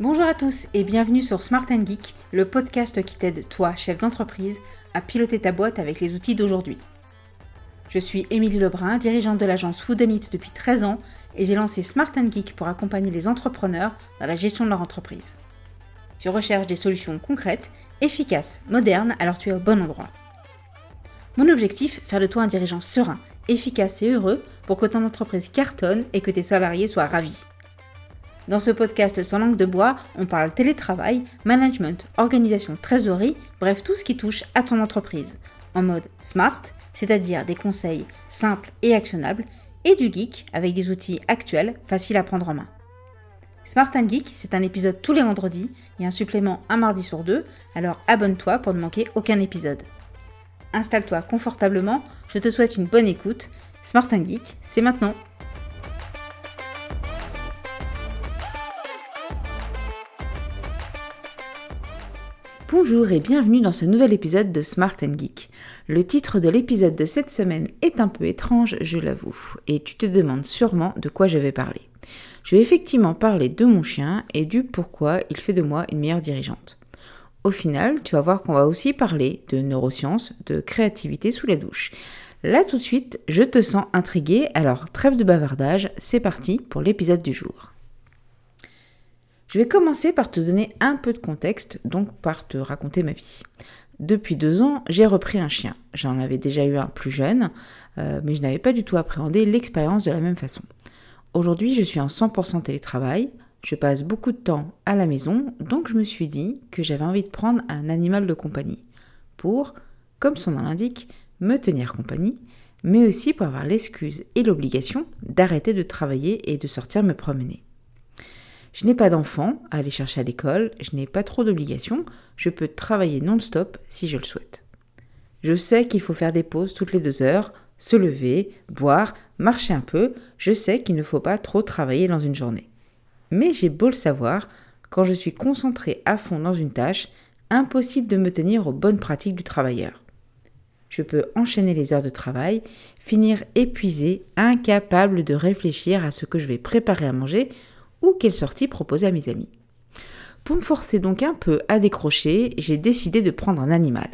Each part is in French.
Bonjour à tous et bienvenue sur Smart Geek, le podcast qui t'aide, toi, chef d'entreprise, à piloter ta boîte avec les outils d'aujourd'hui. Je suis Émilie Lebrun, dirigeante de l'agence Foodonit depuis 13 ans et j'ai lancé Smart Geek pour accompagner les entrepreneurs dans la gestion de leur entreprise. Tu recherches des solutions concrètes, efficaces, modernes, alors tu es au bon endroit. Mon objectif, faire de toi un dirigeant serein, efficace et heureux pour que ton entreprise cartonne et que tes salariés soient ravis. Dans ce podcast sans langue de bois, on parle télétravail, management, organisation, trésorerie, bref tout ce qui touche à ton entreprise. En mode smart, c'est-à-dire des conseils simples et actionnables, et du geek avec des outils actuels faciles à prendre en main. Smart Geek, c'est un épisode tous les vendredis et un supplément un mardi sur deux, alors abonne-toi pour ne manquer aucun épisode. Installe-toi confortablement, je te souhaite une bonne écoute. Smart Geek, c'est maintenant. Bonjour et bienvenue dans ce nouvel épisode de Smart Geek. Le titre de l'épisode de cette semaine est un peu étrange, je l'avoue, et tu te demandes sûrement de quoi je vais parler. Je vais effectivement parler de mon chien et du pourquoi il fait de moi une meilleure dirigeante. Au final, tu vas voir qu'on va aussi parler de neurosciences, de créativité sous la douche. Là tout de suite, je te sens intrigué, alors trêve de bavardage, c'est parti pour l'épisode du jour. Je vais commencer par te donner un peu de contexte, donc par te raconter ma vie. Depuis deux ans, j'ai repris un chien. J'en avais déjà eu un plus jeune, euh, mais je n'avais pas du tout appréhendé l'expérience de la même façon. Aujourd'hui, je suis en 100% télétravail, je passe beaucoup de temps à la maison, donc je me suis dit que j'avais envie de prendre un animal de compagnie pour, comme son nom l'indique, me tenir compagnie, mais aussi pour avoir l'excuse et l'obligation d'arrêter de travailler et de sortir me promener. Je n'ai pas d'enfant à aller chercher à l'école, je n'ai pas trop d'obligations, je peux travailler non-stop si je le souhaite. Je sais qu'il faut faire des pauses toutes les deux heures, se lever, boire, marcher un peu, je sais qu'il ne faut pas trop travailler dans une journée. Mais j'ai beau le savoir, quand je suis concentré à fond dans une tâche, impossible de me tenir aux bonnes pratiques du travailleur. Je peux enchaîner les heures de travail, finir épuisé, incapable de réfléchir à ce que je vais préparer à manger ou quelle sortie proposer à mes amis. Pour me forcer donc un peu à décrocher, j'ai décidé de prendre un animal.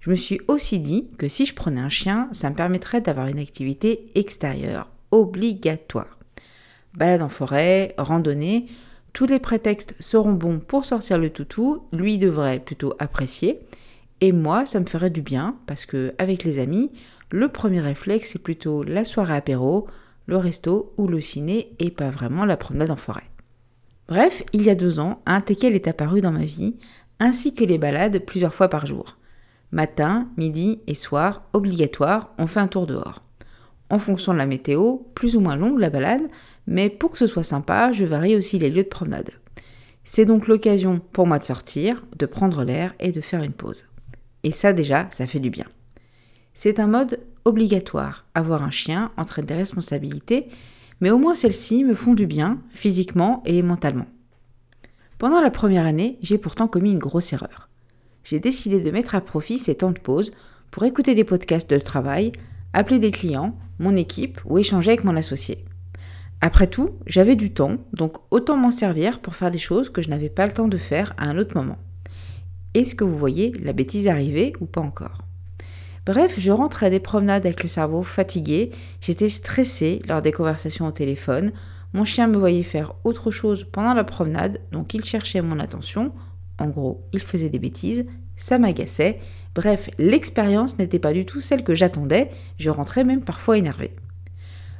Je me suis aussi dit que si je prenais un chien, ça me permettrait d'avoir une activité extérieure, obligatoire. Balade en forêt, randonnée, tous les prétextes seront bons pour sortir le toutou, lui devrait plutôt apprécier, et moi ça me ferait du bien parce que avec les amis, le premier réflexe c'est plutôt la soirée apéro, le resto ou le ciné et pas vraiment la promenade en forêt. Bref, il y a deux ans, un teckel est apparu dans ma vie, ainsi que les balades plusieurs fois par jour. Matin, midi et soir, obligatoire, on fait un tour dehors. En fonction de la météo, plus ou moins longue la balade, mais pour que ce soit sympa, je varie aussi les lieux de promenade. C'est donc l'occasion pour moi de sortir, de prendre l'air et de faire une pause. Et ça déjà, ça fait du bien. C'est un mode obligatoire. Avoir un chien entraîne des responsabilités, mais au moins celles-ci me font du bien, physiquement et mentalement. Pendant la première année, j'ai pourtant commis une grosse erreur. J'ai décidé de mettre à profit ces temps de pause pour écouter des podcasts de travail, appeler des clients, mon équipe ou échanger avec mon associé. Après tout, j'avais du temps, donc autant m'en servir pour faire des choses que je n'avais pas le temps de faire à un autre moment. Est-ce que vous voyez la bêtise arriver ou pas encore? Bref, je rentrais des promenades avec le cerveau fatigué, j'étais stressée lors des conversations au téléphone, mon chien me voyait faire autre chose pendant la promenade, donc il cherchait mon attention, en gros, il faisait des bêtises, ça m'agaçait, bref, l'expérience n'était pas du tout celle que j'attendais, je rentrais même parfois énervée.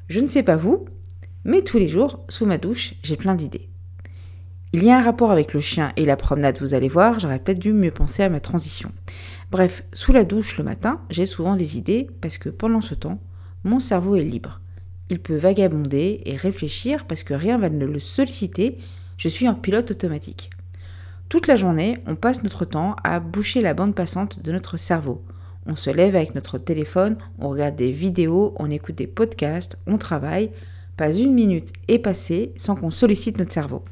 Je ne sais pas vous, mais tous les jours, sous ma douche, j'ai plein d'idées. Il y a un rapport avec le chien et la promenade, vous allez voir, j'aurais peut-être dû mieux penser à ma transition. Bref, sous la douche le matin, j'ai souvent des idées parce que pendant ce temps, mon cerveau est libre. Il peut vagabonder et réfléchir parce que rien va ne le solliciter, je suis en pilote automatique. Toute la journée, on passe notre temps à boucher la bande passante de notre cerveau. On se lève avec notre téléphone, on regarde des vidéos, on écoute des podcasts, on travaille. Pas une minute est passée sans qu'on sollicite notre cerveau.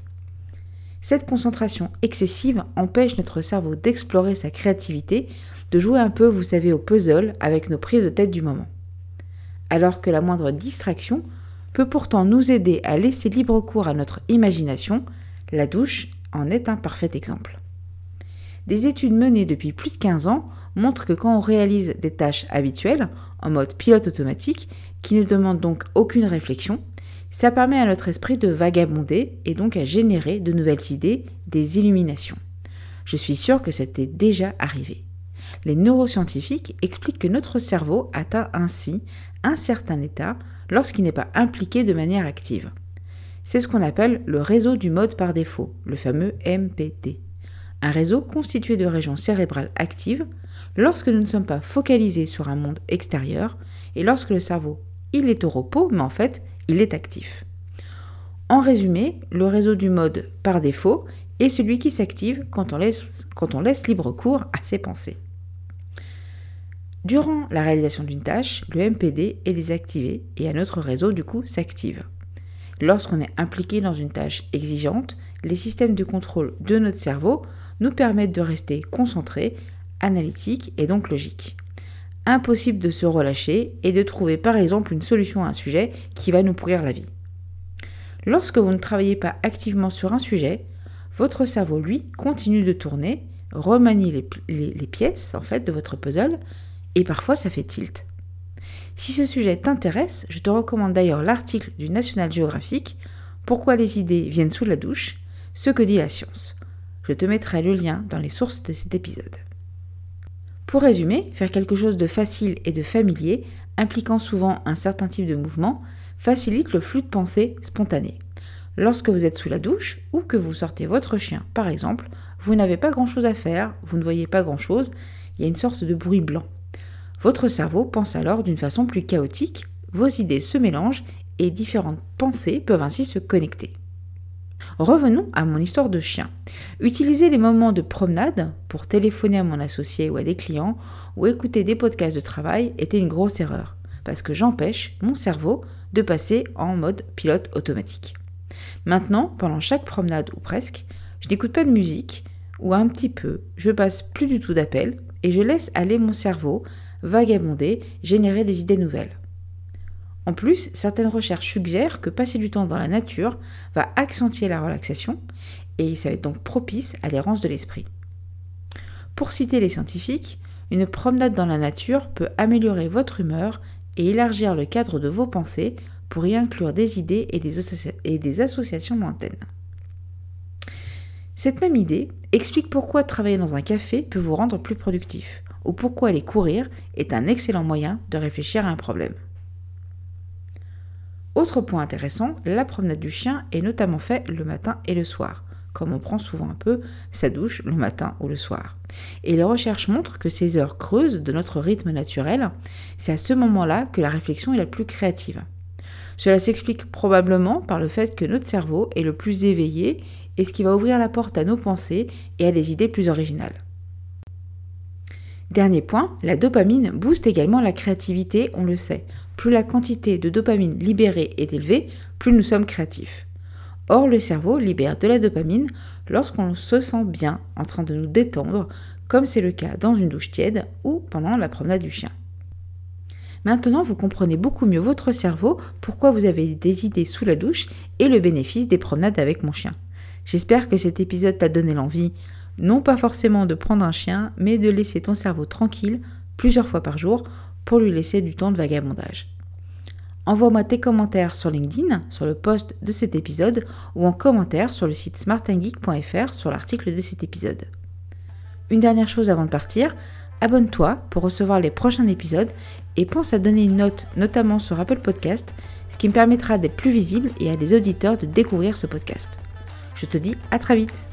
Cette concentration excessive empêche notre cerveau d'explorer sa créativité, de jouer un peu, vous savez, au puzzle avec nos prises de tête du moment. Alors que la moindre distraction peut pourtant nous aider à laisser libre cours à notre imagination, la douche en est un parfait exemple. Des études menées depuis plus de 15 ans montrent que quand on réalise des tâches habituelles, en mode pilote automatique, qui ne demandent donc aucune réflexion, ça permet à notre esprit de vagabonder et donc à générer de nouvelles idées, des illuminations. Je suis sûre que c'était déjà arrivé. Les neuroscientifiques expliquent que notre cerveau atteint ainsi un certain état lorsqu'il n'est pas impliqué de manière active. C'est ce qu'on appelle le réseau du mode par défaut, le fameux MPT. Un réseau constitué de régions cérébrales actives lorsque nous ne sommes pas focalisés sur un monde extérieur et lorsque le cerveau, il est au repos, mais en fait, il est actif. En résumé, le réseau du mode par défaut est celui qui s'active quand, on laisse, libre cours à ses pensées. Durant la réalisation d'une tâche, le MPD est désactivé et un autre réseau du coup s'active. Lorsqu'on est impliqué dans une tâche exigeante, les systèmes de contrôle de notre cerveau nous permettent de rester concentrés, analytiques et donc logiques. Impossible de se relâcher et de trouver par exemple une solution à un sujet qui va nous pourrir la vie. Lorsque vous ne travaillez pas activement sur un sujet, votre cerveau, lui, continue de tourner, remanie les, pièces en fait de votre puzzle et parfois ça fait tilt. Si ce sujet t'intéresse, je te recommande d'ailleurs l'article du National Geographic Pourquoi les idées viennent sous la douche? Ce que dit la science. Je te mettrai le lien dans les sources de cet épisode. Pour résumer, faire quelque chose de facile et de familier, impliquant souvent un certain type de mouvement, facilite le flux de pensée spontané. Lorsque vous êtes sous la douche ou que vous sortez votre chien, par exemple, vous n'avez pas grand-chose à faire, vous ne voyez pas grand-chose, il y a une sorte de bruit blanc. Votre cerveau pense alors d'une façon plus chaotique, vos idées se mélangent et différentes pensées peuvent ainsi se connecter. Revenons à mon histoire de chien. Utiliser les moments de promenade pour téléphoner à mon associé ou à des clients ou écouter des podcasts de travail était une grosse erreur, parce que j'empêche mon cerveau de passer en mode pilote automatique. Maintenant, pendant chaque promenade ou presque, je n'écoute pas de musique, ou un petit peu, je passe plus du tout d'appels, et je laisse aller mon cerveau vagabonder, générer des idées nouvelles. En plus, certaines recherches suggèrent que passer du temps dans la nature va accentuer la relaxation et ça va être donc propice à l'errance de l'esprit. Pour citer les scientifiques, une promenade dans la nature peut améliorer votre humeur et élargir le cadre de vos pensées pour y inclure des idées et des, associations lointaines. Cette même idée explique pourquoi travailler dans un café peut vous rendre plus productif ou pourquoi aller courir est un excellent moyen de réfléchir à un problème. Autre point intéressant, la promenade du chien est notamment faite le matin et le soir, comme on prend souvent un peu sa douche le matin ou le soir. Et les recherches montrent que ces heures creuses de notre rythme naturel, c'est à ce moment-là que la réflexion est la plus créative. Cela s'explique probablement par le fait que notre cerveau est le plus éveillé et ce qui va ouvrir la porte à nos pensées et à des idées plus originales. Dernier point, la dopamine booste également la créativité, on le sait. Plus la quantité de dopamine libérée est élevée, plus nous sommes créatifs. Or, le cerveau libère de la dopamine lorsqu'on se sent bien, en train de nous détendre, comme c'est le cas dans une douche tiède ou pendant la promenade du chien. Maintenant, vous comprenez beaucoup mieux votre cerveau, pourquoi vous avez des idées sous la douche et le bénéfice des promenades avec mon chien. J'espère que cet épisode t'a donné l'envie non pas forcément de prendre un chien, mais de laisser ton cerveau tranquille plusieurs fois par jour pour lui laisser du temps de vagabondage. Envoie-moi tes commentaires sur LinkedIn, sur le post de cet épisode, ou en commentaire sur le site smartandgeek.fr sur l'article de cet épisode. Une dernière chose avant de partir, abonne-toi pour recevoir les prochains épisodes et pense à donner une note, notamment sur Apple Podcast, ce qui me permettra d'être plus visible et à des auditeurs de découvrir ce podcast. Je te dis à très vite